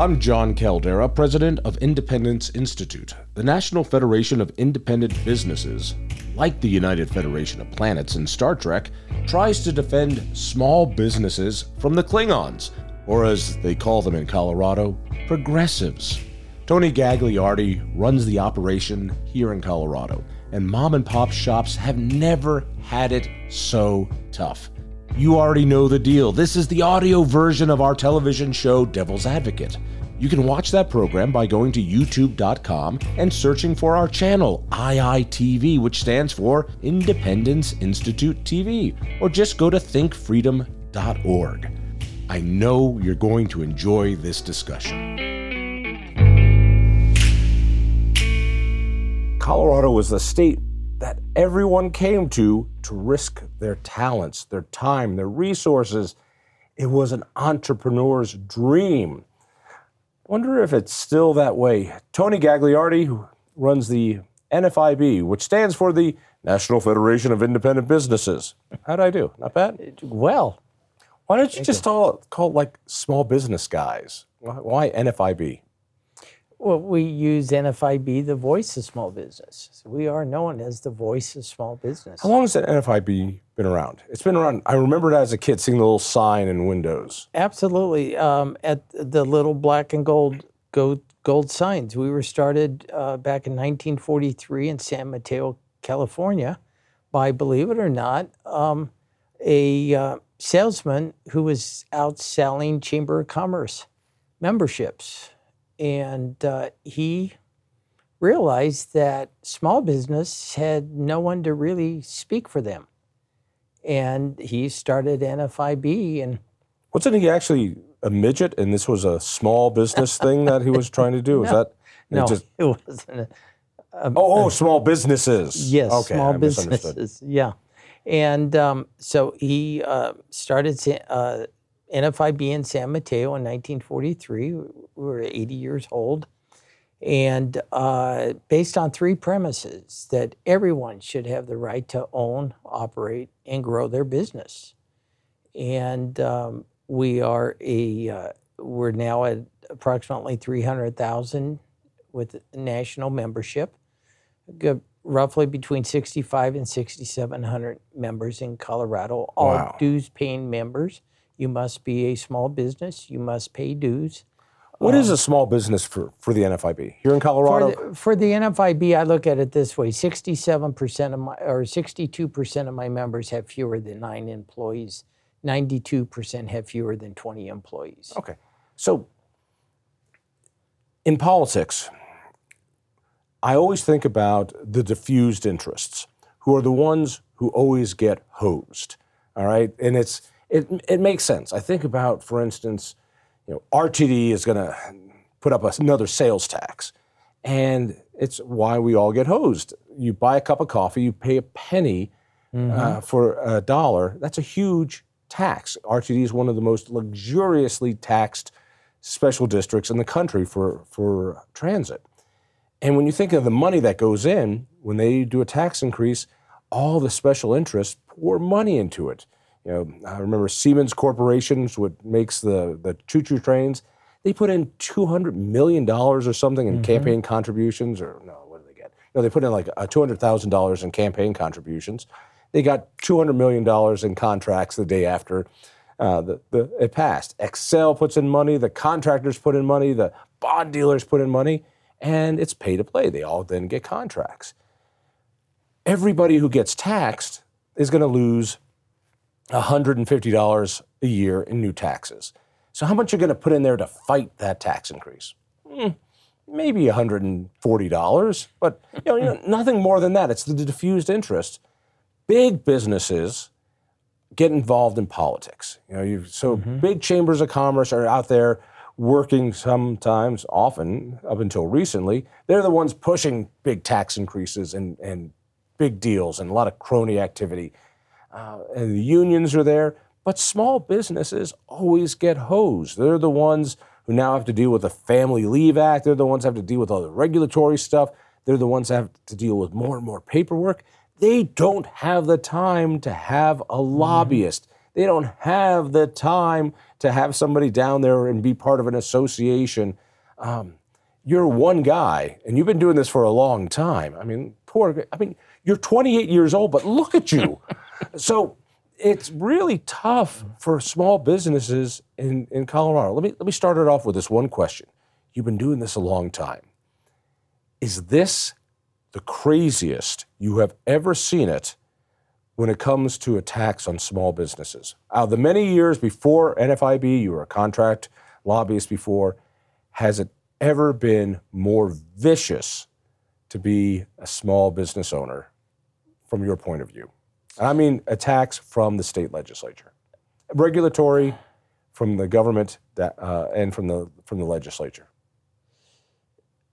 I'm Jon Caldara, president of Independence Institute, the National Federation of Independent Businesses. Like the United Federation of Planets in Star Trek, tries to defend small businesses from the Klingons, or as they call them in Colorado, progressives. Tony Gagliardi runs the operation here in Colorado, and mom and pop shops have never had it so tough. You already know the deal. This is the audio version of our television show, Devil's Advocate. You can watch that program by going to youtube.com and searching for our channel, IITV, which stands for Independence Institute TV, or just go to thinkfreedom.org. I know you're going to enjoy this discussion. Colorado was the state that everyone came to to risk their talents, their time, their resources. It was an entrepreneur's dream. Wonder if it's still that way. Tony Gagliardi, who runs the NFIB, which stands for the National Federation of Independent Businesses. How'd I do? Not bad? Well, Why don't you just call it, call it like small business guys? Why, why NFIB? Well, we use NFIB, the voice of small business. We are known as the voice of small business. How long has the NFIB been around? It's been around. I remember it as a kid seeing the little sign in windows. Absolutely. Um, at the little black and gold gold, gold signs, we were started uh, back in 1943 in San Mateo, California, by believe it or not, um, a uh, salesman who was out selling Chamber of Commerce memberships, and uh, he realized that small business had no one to really speak for them, and he started NFIB and. Wasn't he actually a midget and this was a small business thing that he was trying to do? Is No. that it No, just- it wasn't. A, a- oh, oh, small businesses. yes, okay, small I businesses. Yeah, and um, so he uh, started uh, NFIB in San Mateo in 1943. We were 80 years old, and uh, based on three premises that everyone should have the right to own, operate, and grow their business. And um, we are a uh, we're now at approximately 300,000 with national membership roughly between 65 and 6,700 members in Colorado, all Wow. dues paying members. You must be a small business, you must pay dues. What is a um, small business for, for the NFIB here in For Colorado? the, for the NFIB, I look at it this way 67% of my, or 62% of my members have fewer than nine employees, 92% have fewer than 20 employees. okay, so in politics, I always think about the diffused interests, who are the ones who always get hosed. All right, and it's it it makes sense. I think about, for instance, you know, RTD is going to put up another sales tax, and it's why we all get hosed. You buy a cup of coffee, you pay a penny uh, for a dollar. That's a huge tax. RTD is one of the most luxuriously taxed special districts in the country for for transit. And when you think of the money that goes in when they do a tax increase, all the special interests pour money into it. You know, I remember Siemens Corporation, what makes the the choo choo trains. They put in two hundred million dollars or something in campaign contributions, or no, what did they get? No, they put in like two hundred thousand dollars in campaign contributions. They got two hundred million dollars in contracts the day after uh, the, the, it passed. Xcel puts in money, the contractors put in money, the bond dealers put in money, and it's pay to play. They all then get contracts. Everybody who gets taxed is going to lose $150 a year in new taxes. So, how much are you're going to put in there to fight that tax increase? Hmm, maybe $140, but you know, you know, nothing more than that. It's the diffused interest. Big businesses get involved in politics. You know, you so big chambers of commerce are out there working sometimes, often up until recently. They're the ones pushing big tax increases and, and big deals and a lot of crony activity. Uh, and the unions are there, but small businesses always get hosed. They're the ones who now have to deal with the Family Leave Act. They're the ones who have to deal with all the regulatory stuff. They're the ones that have to deal with more and more paperwork. They don't have the time to have a lobbyist. They don't have the time to have somebody down there and be part of an association. Um, you're one guy, and you've been doing this for a long time. I mean, poor. I mean, you're 28 years old, but look at you. so it's really tough for small businesses in, in Colorado. Let me let me start it off with this one question. You've been doing this a long time. Is this the craziest you have ever seen it when it comes to attacks on small businesses? Out of the many years before NFIB, you were a contract lobbyist before, has it ever been more vicious to be a small business owner from your point of view? I mean attacks from the state legislature, regulatory from the government that, uh, and from the from the legislature.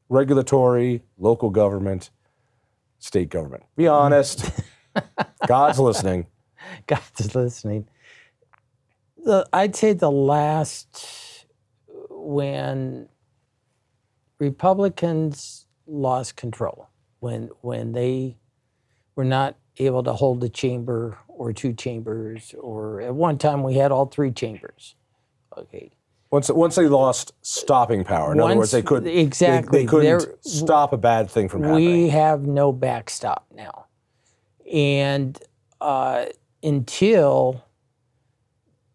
Regulatory, local government, state government. Be honest. God's listening. God's listening. The, I'd say the last when Republicans lost control, when when they were not able to hold a chamber or two chambers, or at one time we had all three chambers. Okay. Once, once they lost stopping power, in other words, they could exactly. they, they couldn't There- stop a bad thing from happening. We have no backstop now. And uh, until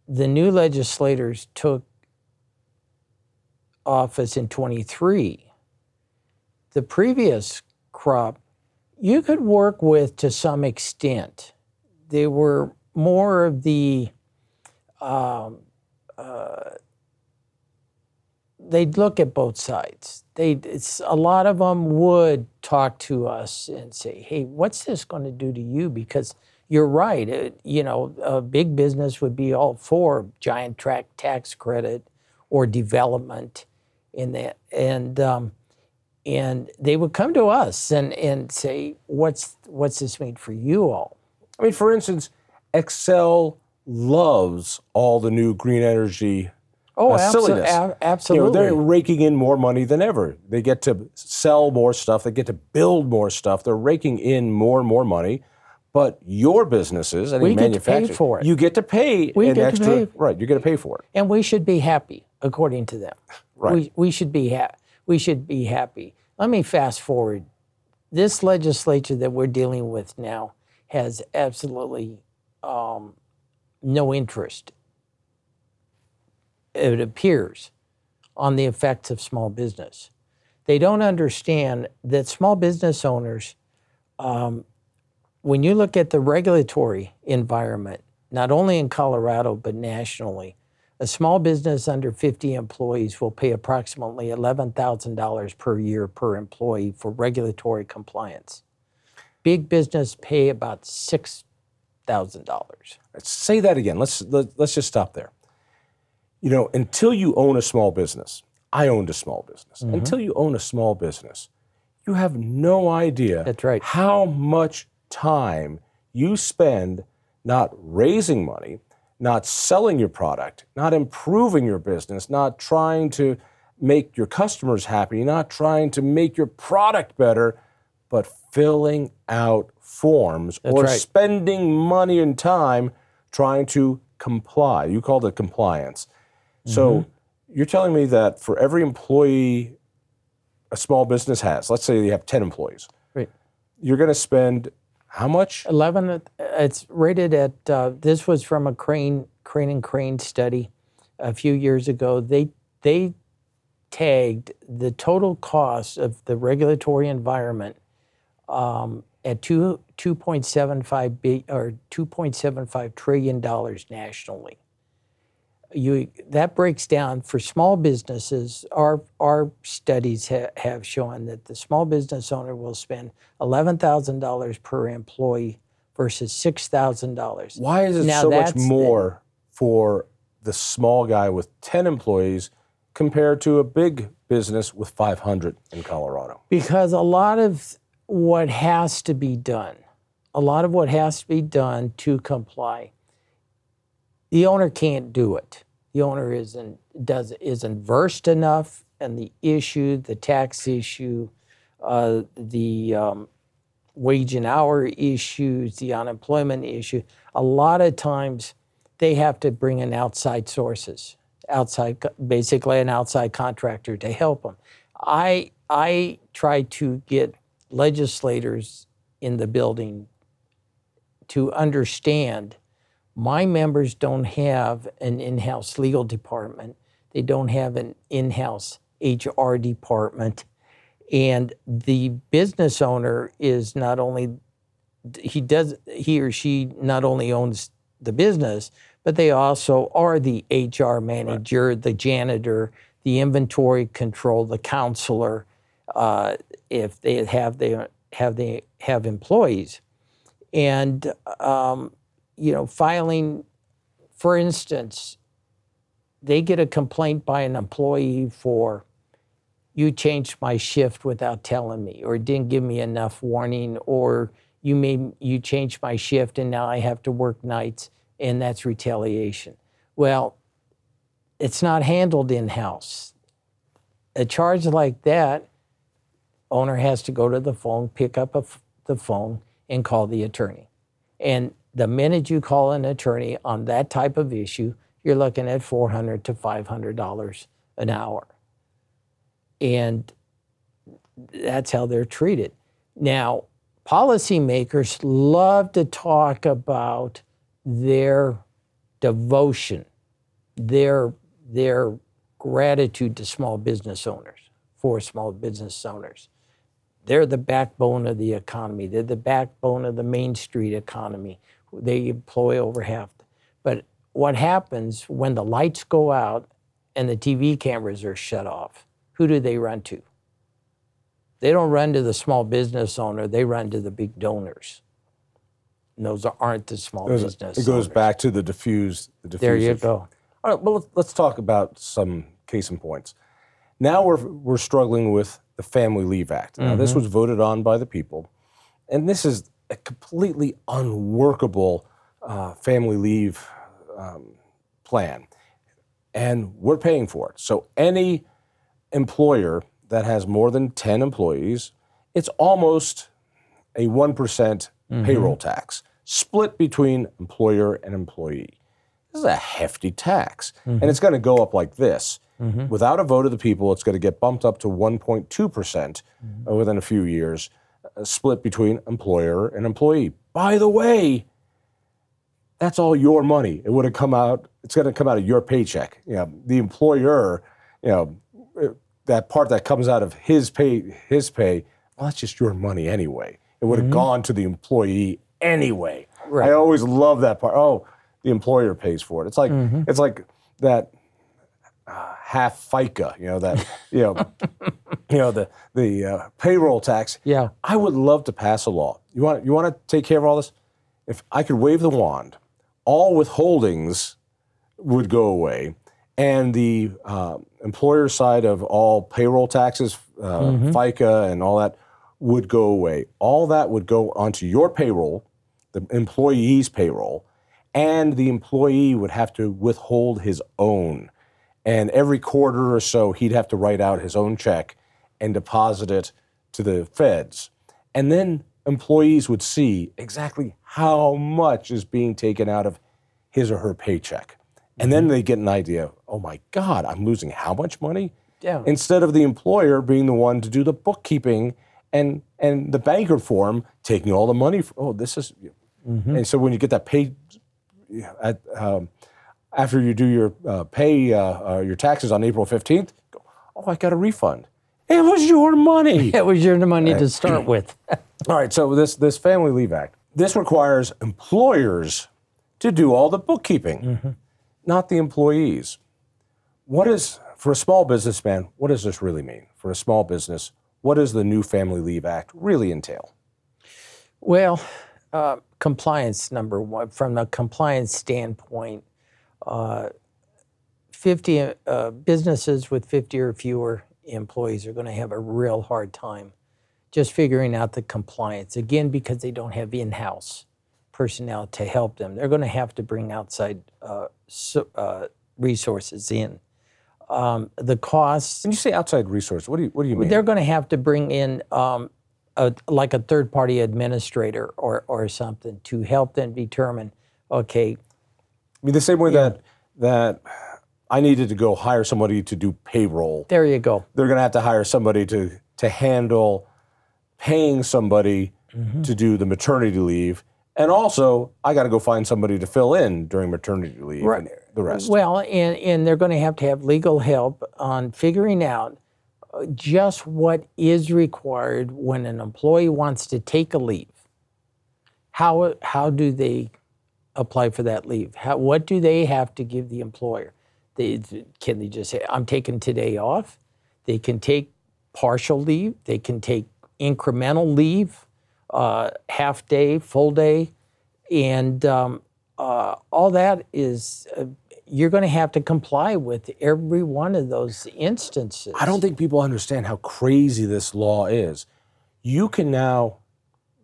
the new legislators took office in 23, the previous crop, you could work with to some extent. They were more of the, um, uh, they'd look at both sides. They, a lot of them would talk to us and say, "Hey, what's this going to do to you?" Because you're right. It, you know, a big business would be all for giant track tax credit or development in that, and um, and they would come to us and and say, "What's what's this mean for you all?" I mean, for instance, Xcel loves all the new green energy. Oh, Uh, abso- silliness. ab- You know, absolutely. they're raking in more money than ever. They get to sell more stuff. They get to build more stuff. They're raking in more and more money. But your businesses, any We get manufacturer, for it. you get to pay We an get to extra. pay. Right, you get to pay for it. and we should be happy according to them Right. we, we should be ha- we should be happy. Let me fast forward. This legislature that we're dealing with now has absolutely um, no interest it appears on the effects of small business. They don't understand that small business owners um, when you look at the regulatory environment not only in colorado but nationally a small business under 50 employees will pay approximately $11,000 per year per employee for regulatory compliance. Big business pay about $6,000. Say that again. Let's let, let's just stop there. You know, until you own a small business, I owned a small business. Mm-hmm. Until you own a small business, you have no idea That's right. how much time you spend not raising money, not selling your product, not improving your business, not trying to make your customers happy, not trying to make your product better, but filling out forms or right. spending money and time trying to comply. You called it compliance. So mm-hmm. you're telling me that for every employee a small business has, let's say you have 10 employees, Right. you're going to spend how much? 11 uh, it's rated at uh, this was from a Crain Crain and Crain study a few years ago they they tagged the total cost of the regulatory environment um, at two, 2.75 bi- or 2.75 trillion dollars nationally you that breaks down for small businesses. Our our studies ha- have shown that the small business owner will spend eleven thousand dollars per employee versus six thousand dollars. Why is it Now so much that's the- more for the small guy with 10 employees compared to a big business with 500 in Colorado? Because a lot of what has to be done, a lot of what has to be done to comply, the owner can't do it. The owner isn't does isn't versed enough and the issue, the tax issue, uh, the um, wage and hour issues, the unemployment issue. A lot of times, they have to bring in outside sources outside, basically an outside contractor to help them. I I try to get legislators in the building to understand my members don't have an in-house legal department. They don't have an in-house HR department. And the business owner is not only he does he or she not only owns the business, but they also are the HR manager, the janitor, the inventory control, the counselor, uh, if they have they have they have employees, and um, you know filing, for instance, they get a complaint by an employee for you changed my shift without telling me or didn't give me enough warning or you made you changed my shift and now I have to work nights and that's retaliation. Well, it's not handled in house. A charge like that, owner has to go to the phone, pick up f the phone, and call the attorney. And the minute you call an attorney on that type of issue, you're looking at $400 to five hundred dollars an hour, and that's how they're treated. Now, policymakers love to talk about their devotion, their their gratitude to small business owners, for small business owners. They're the backbone of the economy. They're the backbone of the Main Street economy. They employ over half. But what happens when the lights go out and the TV cameras are shut off? Who do they run to? They don't run to the small business owner, they run to the big donors. And those aren't the small business. It goes owners. back to the diffuse. The diffuse There you go. All right, well, let's, let's talk about some case in points. Now we're, we're struggling with the Family Leave Act. Now, this mm-hmm. was voted on by the people, and this is a completely unworkable uh, family leave um, plan, and we're paying for it. So, any employer that has more than 10 employees, it's almost a one payroll tax split between employer and employee. This is a hefty tax. And it's going to go up like this. Without a vote of the people, it's going to get bumped up to 1.2% within a few years, uh, split between employer and employee. By the way, that's all your money. It would have come out, it's going to come out of your paycheck. You know, the employer, you know, that part that comes out of his pay, his pay, well, that's just your money anyway. It would have gone to the employee anyway. Right. I always love that part. Oh, the employer pays for it. It's like it's like that uh, half FICA, you know that you know you know the the uh, payroll tax. Yeah. I would love to pass a law. You want you want to take care of all this? If I could wave the wand, all withholdings would go away, and the uh, employer side of all payroll taxes, uh, FICA, and all that would go away. All that would go onto your payroll, the employee's payroll, and the employee would have to withhold his own. And every quarter or so, he'd have to write out his own check and deposit it to the feds. And then employees would see exactly how much is being taken out of his or her paycheck. And then they get an idea oh my God, I'm losing how much money? Yeah. Instead of the employer being the one to do the bookkeeping and, and the banker form taking all the money. For, oh, this is. And so when you get that pay at, um, after you do your uh, pay uh, uh, your taxes on April 15th, go, oh, I got a refund. It was your money. It was your money to start with. All right, so this this Family Leave Act this requires employers to do all the bookkeeping, not the employees. What is for a small businessman? What does this really mean for a small business? What does the new Family Leave Act really entail? Well, uh, compliance number one, from a compliance standpoint, uh, 50 uh, businesses with 50 or fewer employees are going to have a real hard time just figuring out the compliance. Again, because they don't have in house personnel to help them, they're going to have to bring outside uh, so, uh, resources in. Um, the costs When you say outside resource, what do you what do you mean? they're going to have to bring in um, a, like a third party administrator or, or something to help them determine okay, mean, the same way that that I needed to go hire somebody to do payroll. There you go. They're going to have to hire somebody to to handle paying somebody to do the maternity leave. And also, I got to go find somebody to fill in during maternity leave and the rest. Well, and, and they're going to have to have legal help on figuring out uh, just what is required when an employee wants to take a leave. How, how do they apply for that leave? How, what do they have to give the employer? They, can they just say, I'm taking today off? They can take partial leave, they can take incremental leave, uh, half day, full day, and um, uh, all that is uh, you're going to have to comply with every one of those instances. I don't think people understand how crazy this law is. You can now,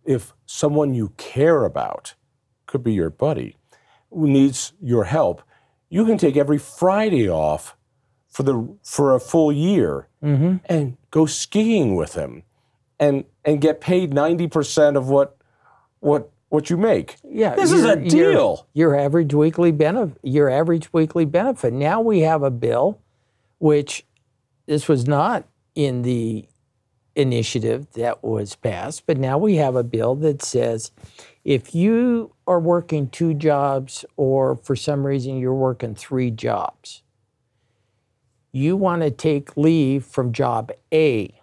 if someone you care about, could be your buddy, who needs your help, you can take every Friday off for the for a full year mm-hmm. and go skiing with him, and and get paid ninety percent of what what what you make. Yeah, this is your- a your- deal. Your, average weekly benefit. Your average weekly benefit. Now we have a bill, which this was not in the initiative that was passed, but now we have a bill that says if you are working two jobs or for some reason you're working three jobs, you want to take leave from job A,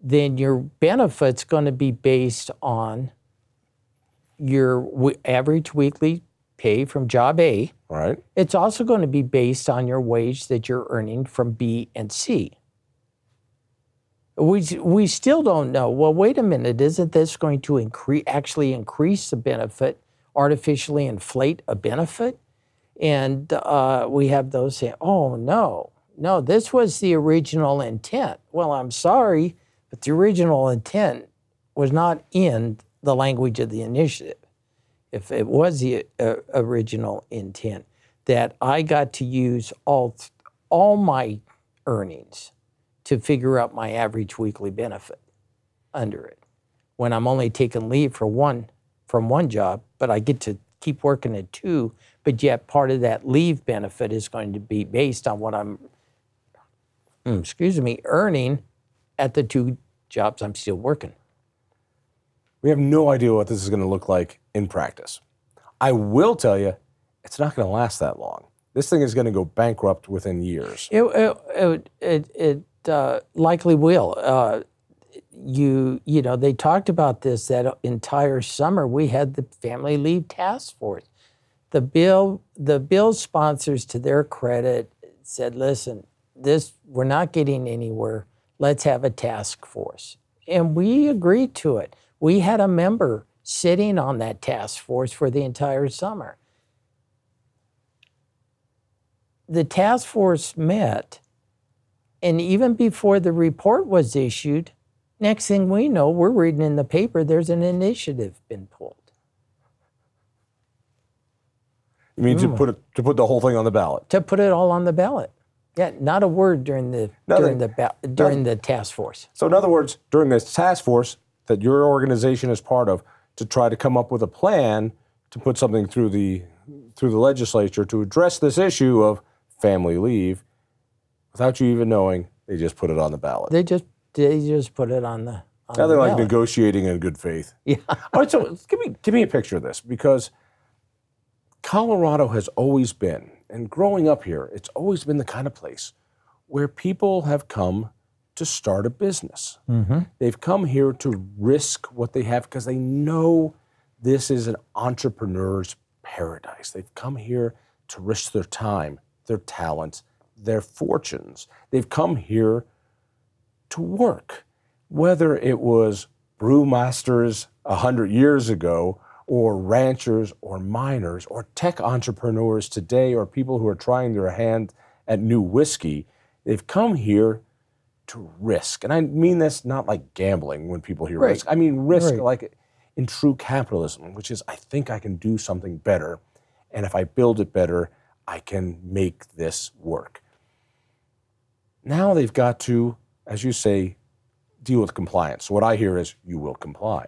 then your benefit's going to be based on your w- average weekly pay from job A. All right. It's also going to be based on your wage that you're earning from B and C. We, we still don't know. Well, wait a minute. Isn't this going to increase, actually increase the benefit, artificially inflate a benefit? And uh, we have those saying, oh, no, no, this was the original intent. Well, I'm sorry, but the original intent was not in the language of the initiative. If it was the uh, original intent, that I got to use all, all my earnings to figure out my average weekly benefit under it. When I'm only taking leave for one from one job, but I get to keep working at two, but yet part of that leave benefit is going to be based on what I'm mm, excuse me, earning at the two jobs I'm still working. We have no idea what this is going to look like in practice. I will tell you, it's not going to last that long. This thing is going to go bankrupt within years. It it it, it uh, likely will. Uh, you you know they talked about this that entire summer. We had the family leave task force. The bill the bill sponsors, to their credit, said, "Listen, this we're not getting anywhere. Let's have a task force," and we agreed to it. We had a member sitting on that task force for the entire summer. The task force met, and even before the report was issued, next thing we know, we're reading in the paper there's an initiative been pulled. You mean to hmm. put it, to put the whole thing on the ballot? to put it all on the ballot. Yeah, not a word during the during the during the task force. So, in other words, during this task force that your organization is part of, to try to come up with a plan to put something through the through the legislature to address this issue of family leave, without you even knowing, they just put it on the ballot. They just they just put it on the on Now they're like ballot. negotiating in good faith. Yeah. All right, so give me give me a picture of this because Colorado has always been, and growing up here, it's always been the kind of place where people have come to start a business. Mm-hmm. They've come here to risk what they have because they know this is an entrepreneur's paradise. They've come here to risk their time, their talents, their fortunes. They've come here to work, whether it was brewmasters a hundred years ago, or ranchers, or miners, or tech entrepreneurs today, or people who are trying their hand at new whiskey. They've come here to risk, and I mean this not like gambling when people hear Right. risk. I mean risk Right. like in true capitalism, which is I think I can do something better, and if I build it better, I can make this work. Now they've got to, as you say, deal with compliance. So what I hear is you will comply.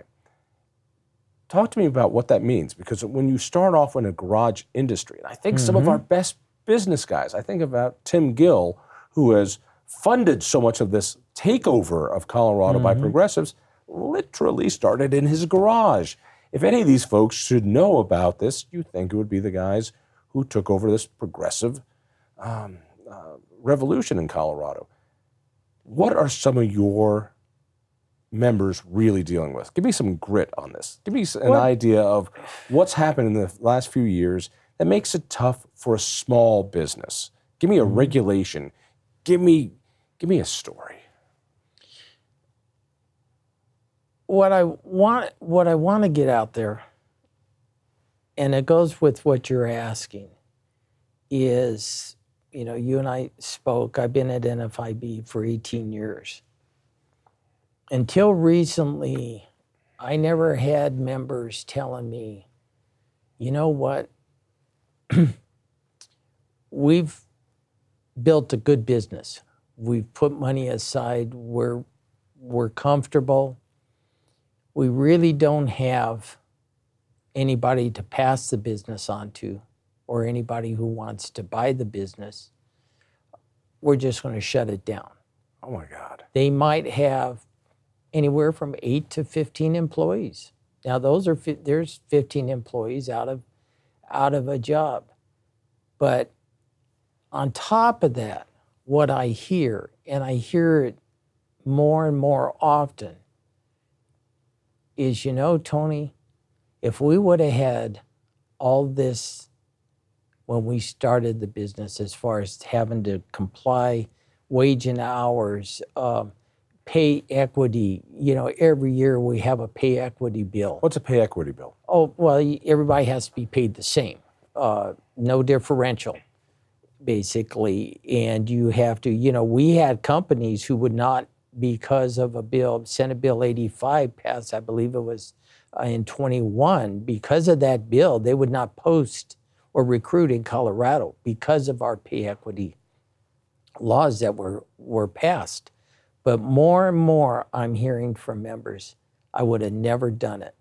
Talk to me about what that means because when you start off in a garage industry, and I think some of our best business guys. I think about Tim Gill, who has funded so much of this takeover of Colorado by progressives, literally started in his garage. If any of these folks should know about this, you think it would be the guys who took over this progressive um, uh, revolution in Colorado. What are some of your members really dealing with? Give me some grit on this. Give me an Well- idea of what's happened in the last few years that makes it tough for a small business. Give me a hmm. regulation. Give me give me a story. what I want what I want to get out there, and it goes with what you're asking, is you know you and I spoke. I've been at NFIB for 18 years. Until recently, I never had members telling me, you know what, we've built a good business. We've put money aside. We're we're comfortable we really don't have anybody to pass the business on to or anybody who wants to buy the business. We're just going to shut it down. Oh my God. They might have anywhere from 8 to 15 employees. Now those are fi- there's 15 employees out of out of a job. But on top of that, what I hear and I hear it more and more often is you know, Tony, if we would have had all this when we started the business, as far as having to comply wage and hours, um, pay equity, you know, every year we have a pay equity bill. What's a pay equity bill? Oh, well, everybody has to be paid the same, uh, no differential, basically. And you have to, you know, we had companies who would not, because of a bill, Senate Bill 85 passed, I believe it was uh, in 21, because of that bill, they would not post or recruit in Colorado because of our pay equity laws that were, were passed. But more and more, I'm hearing from members, I would have never done it.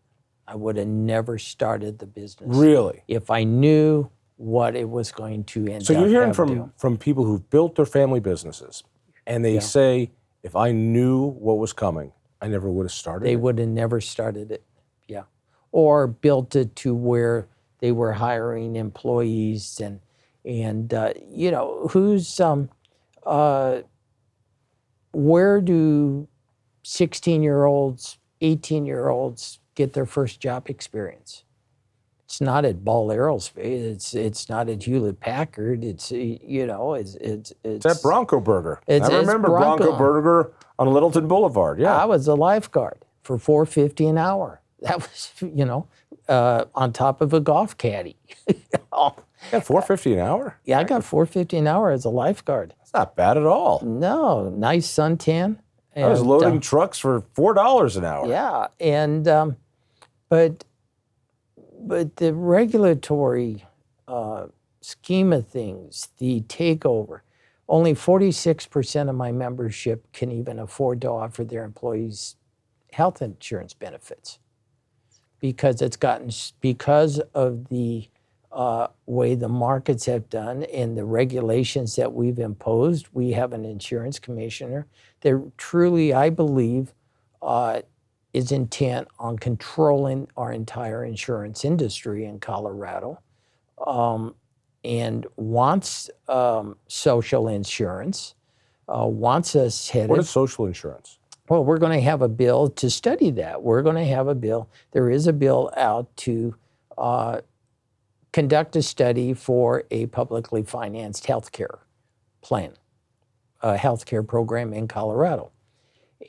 I would have never started the business Really? if I knew what it was going to end So you're hearing from from people who've built their family businesses, and they say, if I knew what was coming, I never would have started. They it. would have never started it. Yeah. Or built it to where they were hiring employees and and uh, you know who's um uh where do 16 year olds 18 year olds get their first job experience it's not at ball aerospace it's it's not at hewlett packard it's you know it's it's it's It's at Bronco Burger. It's- I remember Bronco. Bronco. Burger on Littleton Boulevard. Yeah. I was a lifeguard for 450 an hour. That was, you know, uh, on top of a golf caddy. yeah, four fifty an hour. yeah, I got 450 an hour as a lifeguard. That's not bad at all. No, nice suntan. I was loading uh, trucks for four dollars an hour. yeah, and um, but but the regulatory uh, scheme of things, the takeover, only 46% of my membership can even afford to offer their employees health insurance benefits because it's gotten because of the uh, way the markets have done and the regulations that we've imposed. We have an insurance commissioner that truly, I believe, uh, is intent on controlling our entire insurance industry in Colorado um, and wants um, social insurance, uh, wants us headed. What is social insurance? Well, we're going to have a bill to study that. We're going to have a bill. There is a bill out to uh, conduct a study for a publicly financed healthcare plan, a healthcare program in Colorado.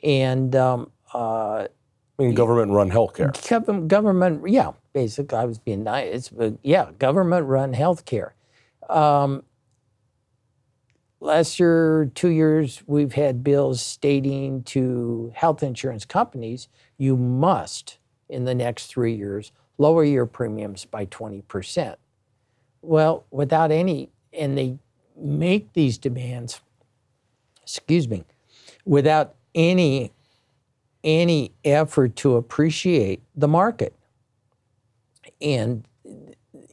And um, uh, I government-run healthcare. government, government, yeah, basically, I was being nice, but yeah, government run healthcare. Um, last year, two years, we've had bills stating to health insurance companies, you must, in the next three years, lower your premiums by 20%. Well, without any, and they make these demands, excuse me, without any any effort to appreciate the market. And,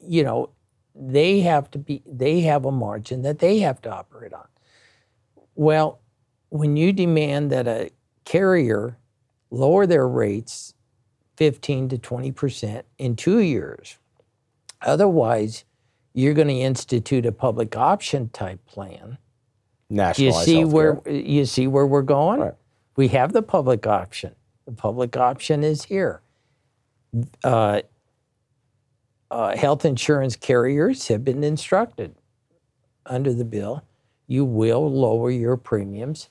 you know, they have to be they have a margin that they have to operate on. Well, when you demand that a carrier lower their rates 15 to 20% in 2 years, otherwise you're going to institute a public option type plan. You see healthcare. where you see where we're going? Right. We have the public option. The public option is here. Uh, uh, health insurance carriers have been instructed under the bill, you will lower your premiums.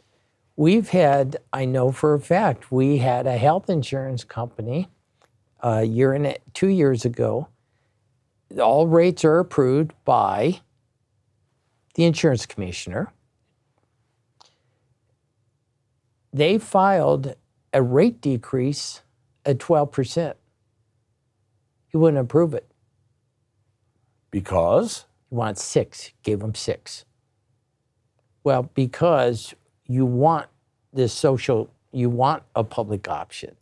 We've had, I know for a fact, we had a health insurance company a year and a- two years ago. All rates are approved by the insurance commissioner. They filed a rate decrease at 12%. He wouldn't approve it. Because He wanted six, gave them six. Well, because you want this social, you want a public option.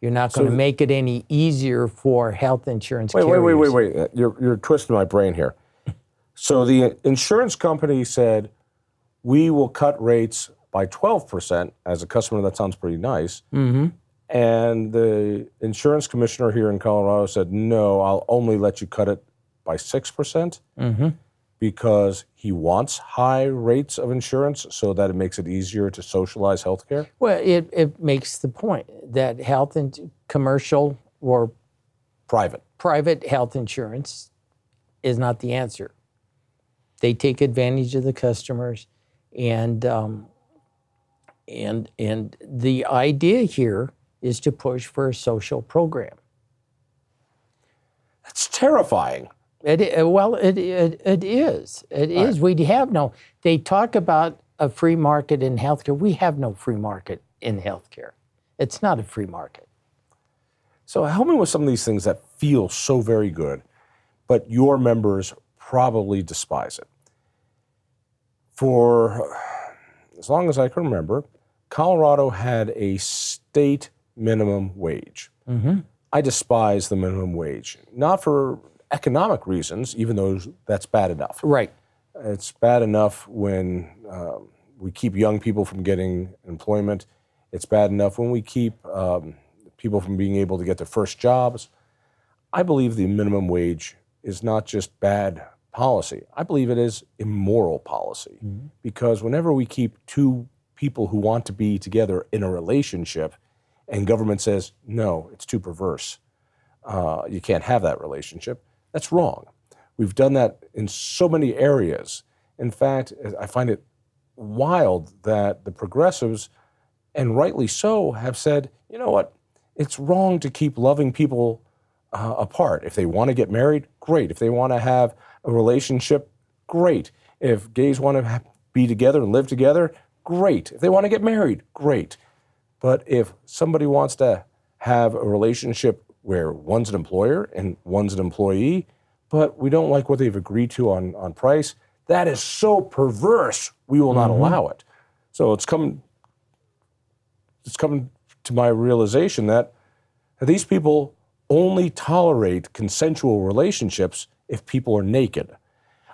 You're not going to make it any easier for health insurance wait, wait, carriers. wait, wait, wait. You're you're twisting my brain here. So the insurance company said we will cut rates by 12%. As a customer, that sounds pretty nice. Mm-hmm. And the insurance commissioner here in Colorado said, no, I'll only let you cut it by 6% Mm-hmm. because he wants high rates of insurance so that it makes it easier to socialize healthcare. Well, it, it makes the point that health and commercial or Private. private health insurance is not the answer. They take advantage of the customers, and um, and and the idea here is to push for a social program. That's terrifying. It, well, it, it, it is. It is. We have no. They talk about a free market in healthcare. We have no free market in healthcare. It's not a free market. So help me with some of these things that feel so very good, but your members probably despise it. For as long as I can remember, Colorado had a state minimum wage. Mm-hmm. I despise the minimum wage, not for economic reasons, even though that's bad enough. Right. It's bad enough when um, we keep young people from getting employment. It's bad enough when we keep um, people from being able to get their first jobs. I believe the minimum wage is not just bad policy. I believe it is immoral policy because whenever we keep two people who want to be together in a relationship and government says, no, it's too perverse, uh, you can't have that relationship, that's wrong. We've done that in so many areas. In fact, I find it wild that the progressives, and rightly so, have said, you know what, it's wrong to keep loving people uh, apart. If they want to get married, great. If they want to have a relationship, great. If gays want to be together and live together, great. If they want to get married, great. But if somebody wants to have a relationship where one's an employer and one's an employee, but we don't like what they've agreed to on, on price, that is so perverse, we will not mm-hmm. allow it. So it's come it's come to my realization that these people only tolerate consensual relationships if people are naked.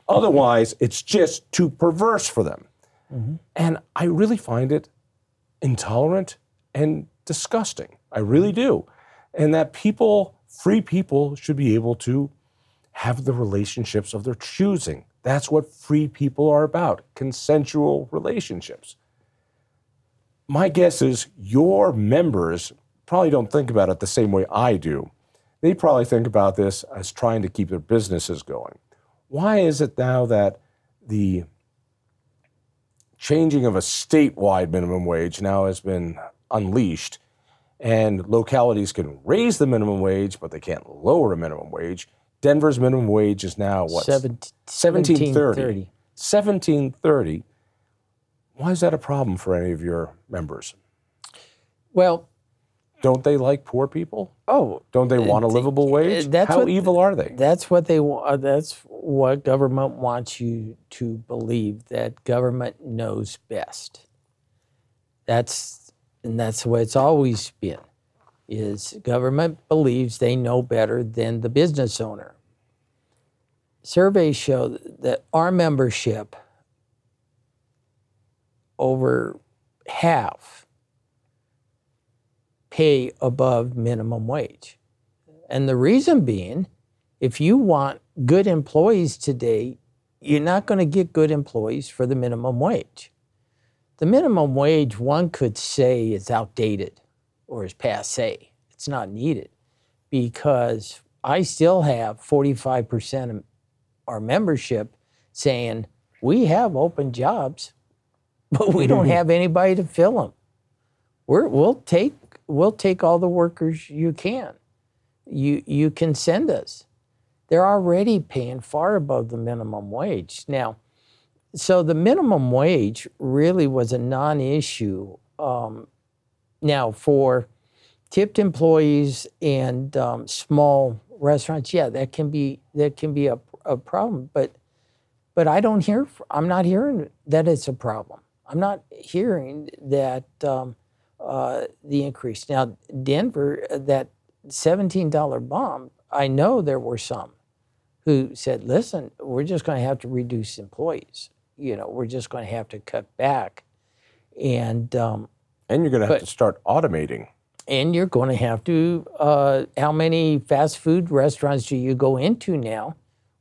Otherwise, it's just too perverse for them. Mm-hmm. And I really find it intolerant and disgusting. I really mm-hmm. do. And that people, free people, should be able to have the relationships of their choosing. That's what free people are about consensual relationships. My guess is your members probably don't think about it the same way I do. They probably think about this as trying to keep their businesses going. Why is it now that the changing of a statewide minimum wage now has been unleashed and localities can raise the minimum wage but they can't lower a minimum wage. Denver's minimum wage is now what Seven- 1730 1730 why is that a problem for any of your members? Well, don't they like poor people? Oh, don't they want a livable wage? that's how what- evil are they? That's what they want. Uh, that's what government wants you to believe that government knows best. That's and that's the way it's always been. Is government believes they know better than the business owner. surveys show that our membership over half pay above minimum wage. And the reason being, if you want good employees today, you're not going to get good employees for the minimum wage. The minimum wage, one could say, is outdated or is passe. It's not needed because I still have 45% of our membership saying, we have open jobs, but we don't have anybody to fill them. We're, we'll take we'll take all the workers you can. You you can send us. They're already paying far above the minimum wage now. So the minimum wage really was a non-issue. Um, now for tipped employees and um, small restaurants, yeah, that can be that can be a, a problem. But but I don't hear. I'm not hearing that it's a problem. I'm not hearing that um, uh, the increase. Now, Denver, that $17 bomb, I know there were some who said, listen, we're just going to have to reduce employees. You know, we're just going to have to cut back. And, um, and you're going to have but, to start automating. And you're going to have to, uh, how many fast food restaurants do you go into now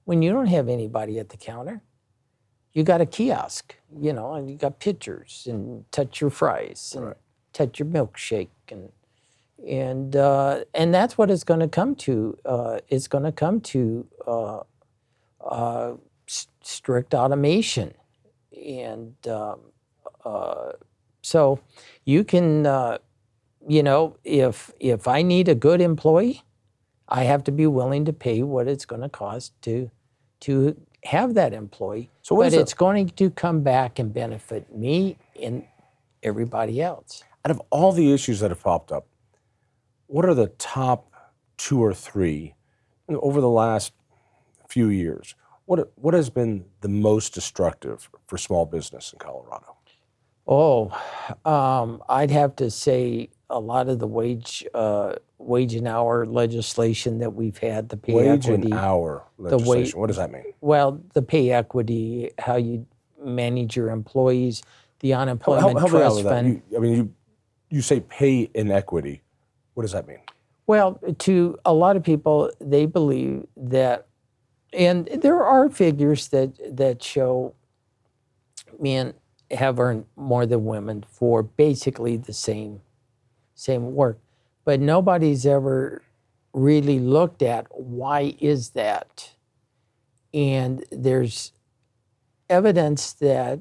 when you don't have anybody at the counter? You got a kiosk, you know, and you got pitchers and touch your fries. And, right touch your milkshake and and uh, and that's what it's going to come to. Uh, it's going to come to uh, uh strict automation, and um, uh, so you can, uh, you know, if if I need a good employee, I have to be willing to pay what it's going to cost to to have that employee. So but it's going to come back and benefit me and everybody else out of all the issues that have popped up, what are the top two or three over the last few years? What, what has been the most destructive for small business in Colorado? Oh, um, I'd have to say a lot of the wage uh, wage and hour legislation that we've had, the pay wage equity. and hour legislation. what does that mean? Well, the pay equity, how you manage your employees, the unemployment help, help trust fund. You, I mean, you you say pay inequity. What does that mean? Well, to a lot of people, they believe that, and there are figures that that show men have earned more than women for basically the same same work, but nobody's ever really looked at why is that, and there's evidence that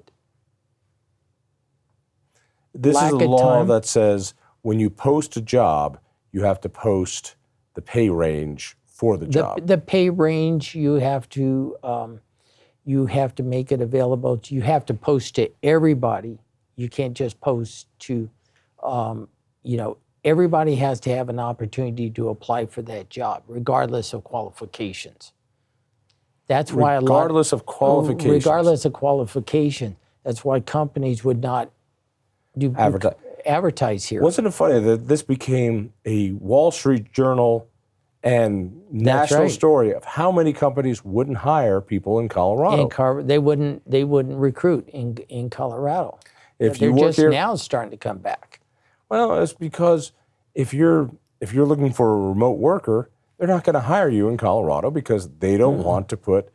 this is a law that says when you post a job, you have to post the pay range for the job. The, the pay range you have to um, you have to make it available. To, you have to post to everybody. You can't just post to um, you know everybody has to have an opportunity to apply for that job, regardless of qualifications. That's why regardless lot, of qualifications. Regardless of qualification, that's why companies would not do advertise. advertise here. Wasn't it funny that this became a Wall Street Journal and national right. story of how many companies wouldn't hire people in Colorado? In Car- they wouldn't. They wouldn't recruit in in Colorado. If They're you just here, now starting to come back. Well, it's because if you're if you're looking for a remote worker, they're not going to hire you in Colorado because they don't mm-hmm. want to put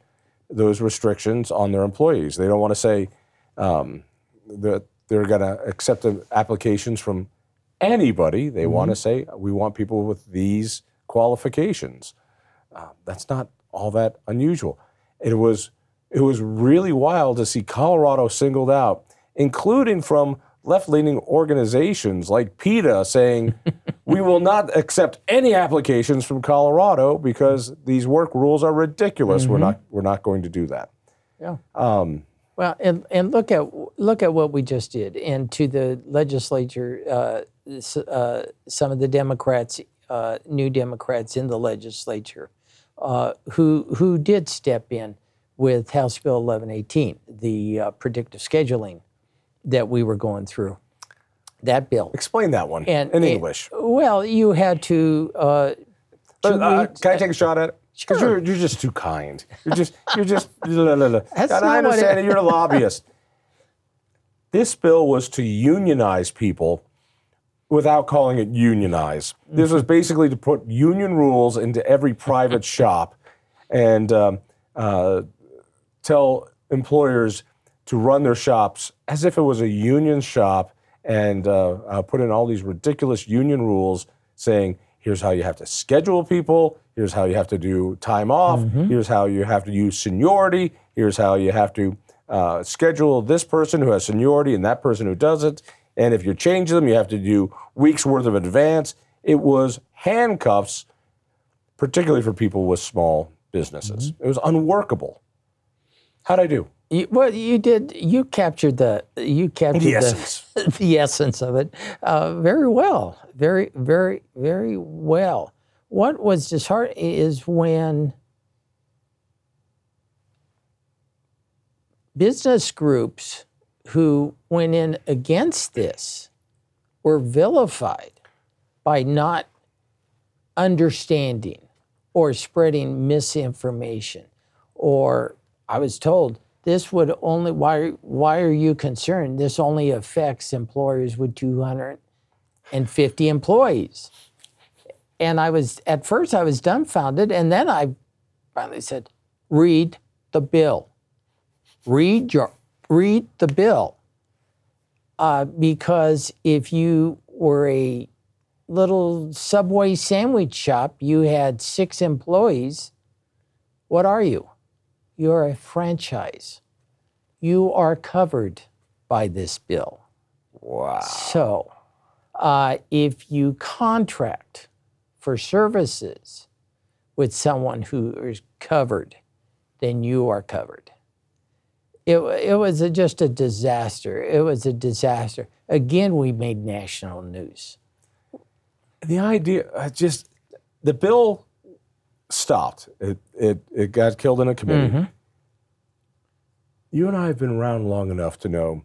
those restrictions on their employees. They don't want to say um, that they're going to accept applications from anybody. They mm-hmm. want to say, we want people with these qualifications. Uh, that's not all that unusual. It was, it was really wild to see Colorado singled out, including from left leaning organizations like PETA saying, we will not accept any applications from Colorado because these work rules are ridiculous. Mm-hmm. We're, not, we're not going to do that. Yeah. Um, well, and, and look at look at what we just did, and to the legislature, uh, uh, some of the Democrats, uh, new Democrats in the legislature, uh, who who did step in with House Bill 1118, the uh, predictive scheduling that we were going through. That bill. Explain that one and, in English. well, you had to. Uh, can I take a shot at it? Because Sure. you're, you're just too kind. You're just, you're just, la, la, la. That's and not I what understand it- you're a lobbyist. This bill was to unionize people without calling it unionize. This was basically to put union rules into every private shop and um, uh, tell employers to run their shops as if it was a union shop and uh, uh, put in all these ridiculous union rules saying, here's how you have to schedule people, here's how you have to do time off, here's how you have to use seniority, here's how you have to uh, schedule this person who has seniority and that person who doesn't. And if you change them, you have to do weeks worth of advance. It was handcuffs, particularly for people with small businesses. It was unworkable. How'd I do? You, well, you did. You captured the. You captured The the essence. the essence of it uh, very well. Very, very, very well. What was disheartening is when business groups who went in against this were vilified by not understanding or spreading misinformation. Or I was told this would only why why are you concerned? This only affects employers with 250 employees. And I was at first I was dumbfounded and then I finally said read the bill. Read your read the bill uh, because if you were a little subway sandwich shop you had six employees what are you you're a franchise. You are covered by this bill. Wow. So, uh, if you contract for services with someone who is covered, then you are covered. It, it was a, just a disaster. It was a disaster. Again, we made national news. The idea, I just, the bill stopped. It, it, it got killed in a committee. Mm-hmm. You and I have been around long enough to know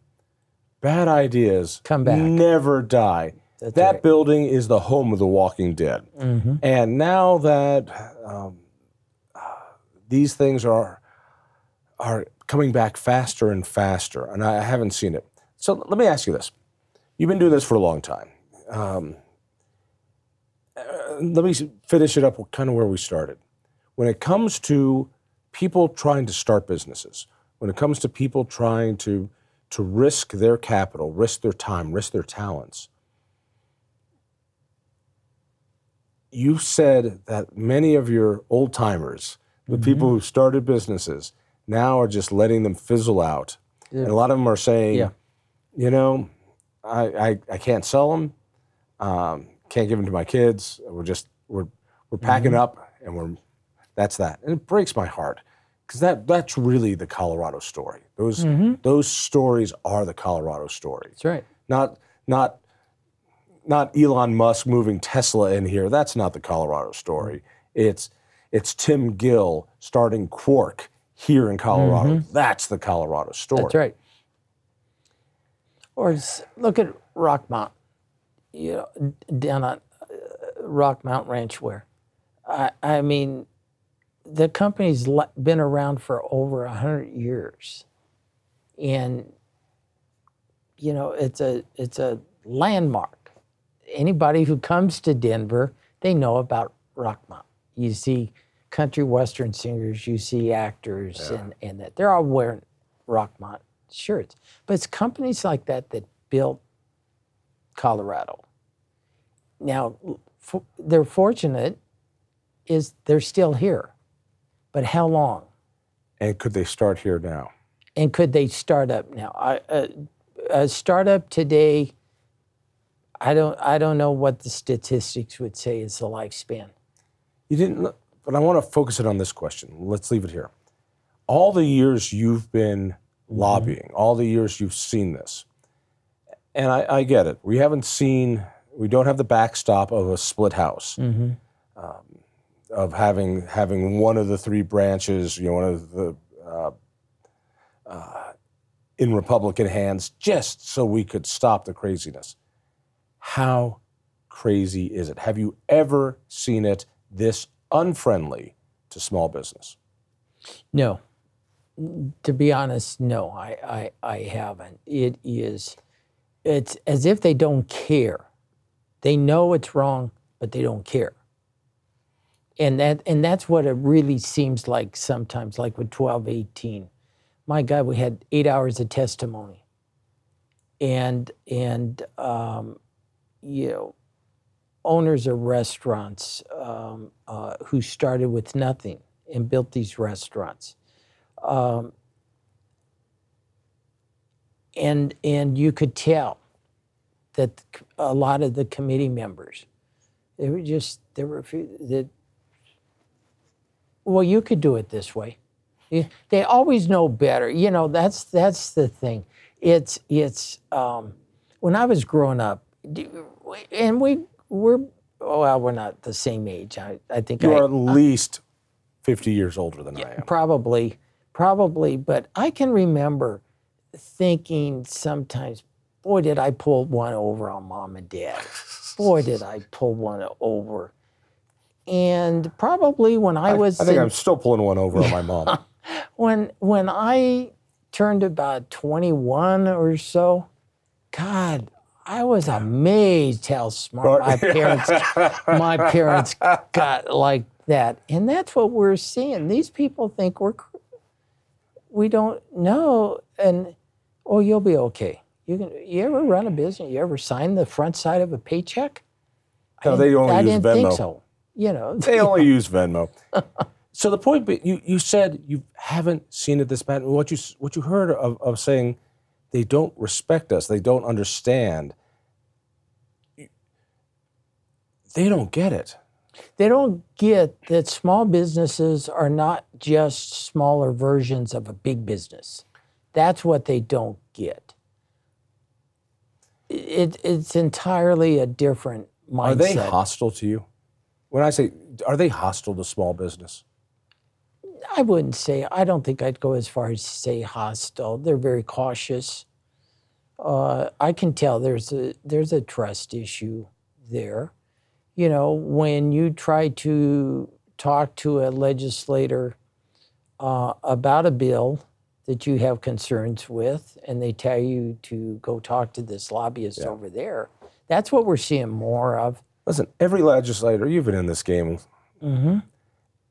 bad ideas Come back. never die. That's that right. building is the home of the Walking Dead. Mm-hmm. And now that um, these things are are coming back faster and faster, and I haven't seen it. So let me ask you this: You've been doing this for a long time. Um, uh, let me finish it up with kind of where we started. When it comes to people trying to start businesses, when it comes to people trying to to risk their capital, risk their time, risk their talents, you said that many of your old timers, the people who started businesses, now are just letting them fizzle out. And a lot of them are saying, Yeah. you know, I, I, I can't sell them, um, can't give them to my kids. We're just we're we're packing mm-hmm. up and we're that's that. And it breaks my heart because that that's really the Colorado story. Those mm-hmm. those stories are the Colorado story That's right. not not not Elon Musk moving Tesla in here. That's not the Colorado story. Mm-hmm. It's it's Tim Gill starting Quark here in Colorado. That's the Colorado story. That's right. Or look at Rockmount, you know, down on uh, Rockmount Ranch where, I, I mean, the company's been around for over a hundred years, and you know it's a it's a landmark. Anybody who comes to Denver, they know about Rockmount. You see country western singers, you see actors, and, and that they're all wearing Rockmount shirts. But it's companies like that that built Colorado. Now, f- they're fortunate is they're still here, but how long? And could they start here now? And could they start up now? I, uh, a startup today, I don't, I don't know what the statistics would say is the lifespan. You didn't, but I want to focus it on this question. Let's leave it here. All the years you've been lobbying, all the years you've seen this, and I, I get it. We haven't seen, we don't have the backstop of a split house, um, of having having one of the three branches, you know, one of the uh, uh, in Republican hands, just so we could stop the craziness. How crazy is it? Have you ever seen it this unfriendly to small business? No. To be honest, no, I, I, I haven't. It is, it's as if they don't care. They know it's wrong, but they don't care. And that and that's what it really seems like sometimes, like with 1218. My God, we had eight hours of testimony. And and um, you know, owners of restaurants um, uh, who started with nothing and built these restaurants. Um, and and you could tell that a lot of the committee members, they were just there were a few that. Well, you could do it this way. They always know better. You know that's that's the thing. It's it's um, when I was growing up, and we we're well we're not the same age. I I think You I, are at least 50 years older than I am. Probably, probably. But I can remember thinking sometimes, boy, did I pull one over on mom and dad. boy, did I pull one over. And probably when I, was I think in- I'm still pulling one over on my mom. when when I turned about 21 or so, God, I was amazed how smart my parents my parents got like that. And that's what we're seeing. These people think we're we don't know and oh you'll be okay. You can you ever run a business? You ever sign the front side of a paycheck? I No, they only I use didn't think so. You know, They only use Venmo. So the point, you you said you haven't seen it this bad. What you what you heard of, of saying they don't respect us, they don't understand. They don't get it. they don't get that small businesses are not just smaller versions of a big business. That's what they don't get. It, it's entirely a different mindset. Are they hostile to you? When I say, are they hostile to small business? I wouldn't say, I don't think I'd go as far as to say hostile. They're very cautious. Uh, I can tell there's a, there's a trust issue there. You know, when you try to talk to a legislator uh, about a bill that you have concerns with, and they tell you to go talk to this lobbyist over there, that's what we're seeing more of. Listen, every legislator, you've been in this game.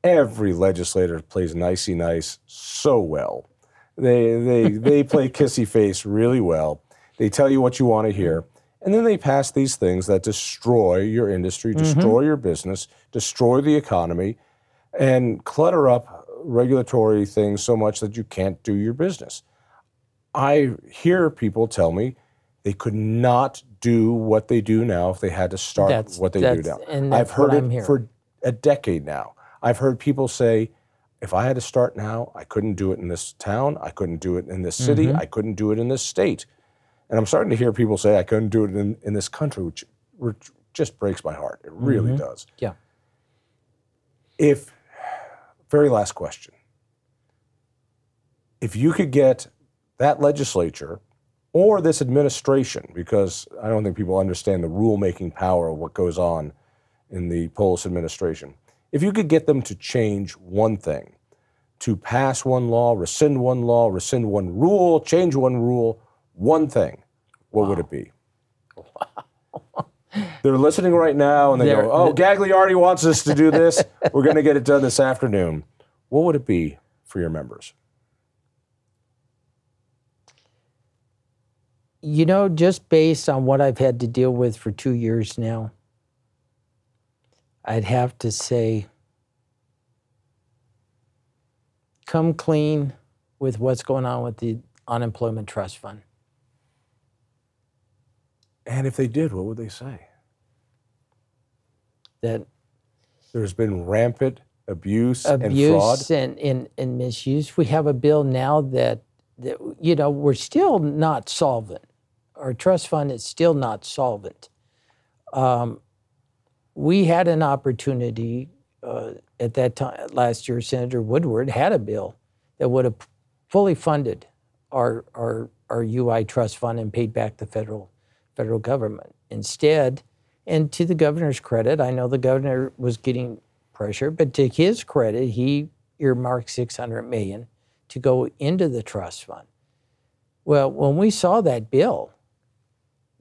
Every legislator plays nicey nice so well. They they they play kissy face really well. They tell you what you want to hear, and then they pass these things that destroy your industry, mm-hmm. destroy your business, destroy the economy, and clutter up regulatory things so much that you can't do your business. I hear people tell me they could not do what they do now if they had to start That's- what they do now. and I've heard it hearing. for a decade now. I've heard people say, if I had to start now, I couldn't do it in this town, I couldn't do it in this city, Mm-hmm. I couldn't do it in this state. And I'm starting to hear people say I couldn't do it in, in this country, which, which just breaks my heart. It really Mm-hmm. does. Yeah. If, very last question. If you could get that legislature or this administration, because I don't think people understand the rulemaking power of what goes on in the Polis administration, if you could get them to change one thing, to pass one law, rescind one law, rescind one rule, change one rule, one thing, what would it be? They're listening right now and they They're- go, oh, Gagliardi wants us to do this. We're going to get it done this afternoon. What would it be for your members? You know, just based on what I've had to deal with for two years now, I'd have to say come clean with what's going on with the unemployment trust fund. And if they did, what would they say? That There's been rampant abuse, and fraud. and, and, and misuse. We have a bill now that, that, you know, we're still not solvent. Our trust fund is still not solvent. Um, we had an opportunity uh, at that time last year. Senator Woodward had a bill that would have fully funded our, our, our UI trust fund and paid back the federal federal government. Instead, and to the governor's credit, I know the governor was getting pressure. But to his credit, he earmarked 600 million to go into the trust fund. Well, when we saw that bill,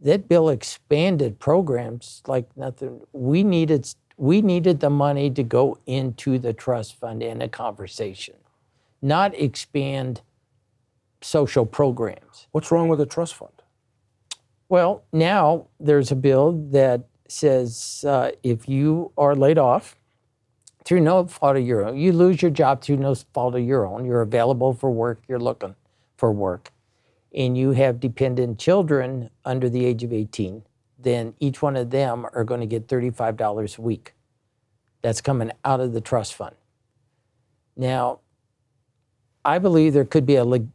that bill expanded programs like nothing. We needed we needed the money to go into the trust fund in a conversation, not expand social programs. What's wrong with the trust fund? Well, now there's a bill that says uh, if you are laid off through no fault of your own, you lose your job through no fault of your own, you're available for work, you're looking for work, and you have dependent children under the age of 18, then each one of them are going to get $35 a week. That's coming out of the trust fund. Now, I believe there could be a leg-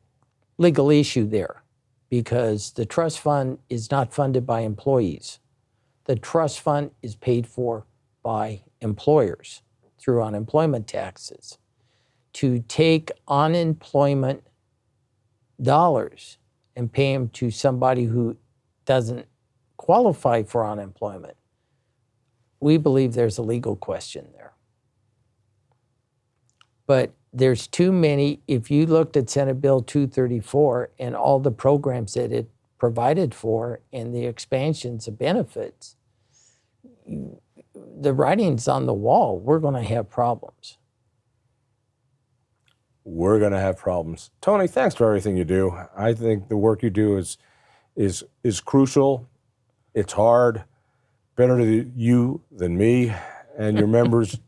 legal issue there because the trust fund is not funded by employees. The trust fund is paid for by employers through unemployment taxes. To take unemployment dollars and pay them to somebody who doesn't qualify for unemployment, we believe there's a legal question there. But there's too many. If you looked at Senate Bill 234 and all the programs that it provided for and the expansions of benefits, the writing's on the wall. We're going to have problems. We're going to have problems. Tony, thanks for everything you do. I think the work you do is is is crucial. It's hard. Better to you than me, and your members.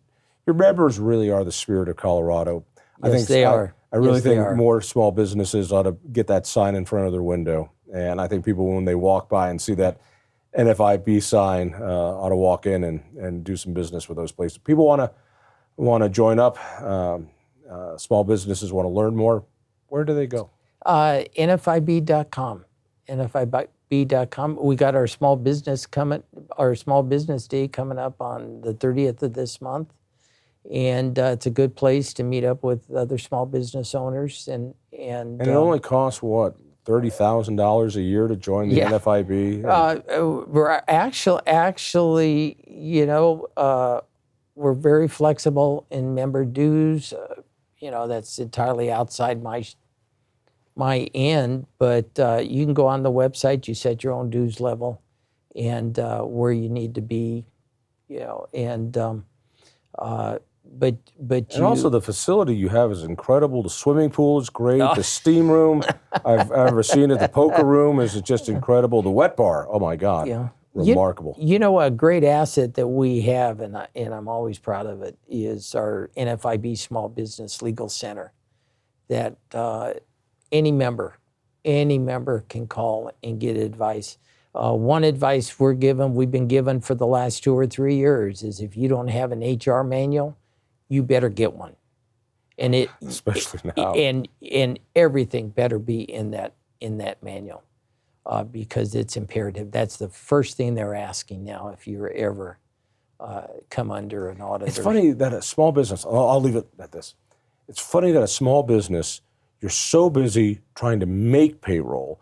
your members really are the spirit of Colorado. I yes, think they I, are. I really yes, think more small businesses ought to get that sign in front of their window. And I think people, when they walk by and see that NFIB sign, uh, ought to walk in and, and do some business with those places. People want to want to join up. Um, uh, small businesses want to learn more. Where do they go? Uh, NFIB.com. NFIB.com. We got our small business coming, our small business day coming up on the 30th of this month and uh, it's a good place to meet up with other small business owners and and and it um, only costs what thirty thousand dollars a year to join the yeah. NFIB. Uh, we're actually actually you know uh, we're very flexible in member dues. Uh, you know that's entirely outside my my end, but uh, you can go on the website. You set your own dues level and uh, where you need to be. You know and um, uh, but but and also the facility you have is incredible. The swimming pool is great. Oh. The steam room I've ever seen it. The poker room is just incredible. The wet bar, oh my god, yeah. Remarkable. You, you, know, a great asset that we have, and I, and I'm always proud of it, is our NFIB Small Business Legal Center. That uh, any member, any member can call and get advice. Uh, one advice we're given, we've been given for the last two or three years, is if you don't have an HR manual you better get one. And it especially now. And and everything better be in that in that manual. Uh, because it's imperative. That's the first thing they're asking now if you're ever uh, come under an audit. It's funny that a small business, I'll, I'll leave it at this. It's funny that a small business, you're so busy trying to make payroll,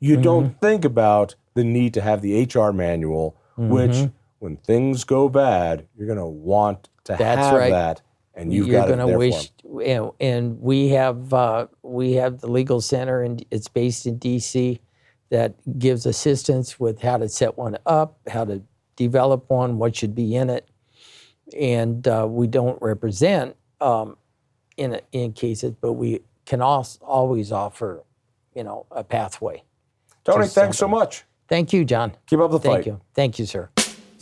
you mm-hmm. don't think about the need to have the HR manual, mm-hmm. which when things go bad, you're going to want to That's have right. that and you've you're got going to wish and, and we have uh, we have the legal center and it's based in DC that gives assistance with how to set one up, how to develop one, what should be in it, and uh, we don't represent um, in in cases, but we can also always offer, you know, a pathway. Tony, thanks so much. Thank you, Jon. Keep up the Thank fight. you. Thank you, sir.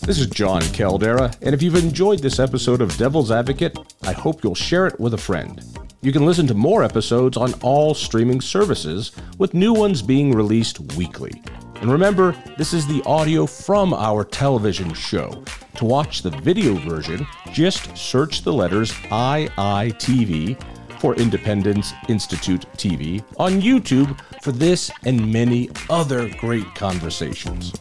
This is Jon Caldara, and if you've enjoyed this episode of Devil's Advocate, I hope you'll share it with a friend. You can listen to more episodes on all streaming services, with new ones being released weekly. And remember, this is the audio from our television show. To watch the video version, just search the letters IITV for Independence Institute TV on YouTube for this and many other great conversations.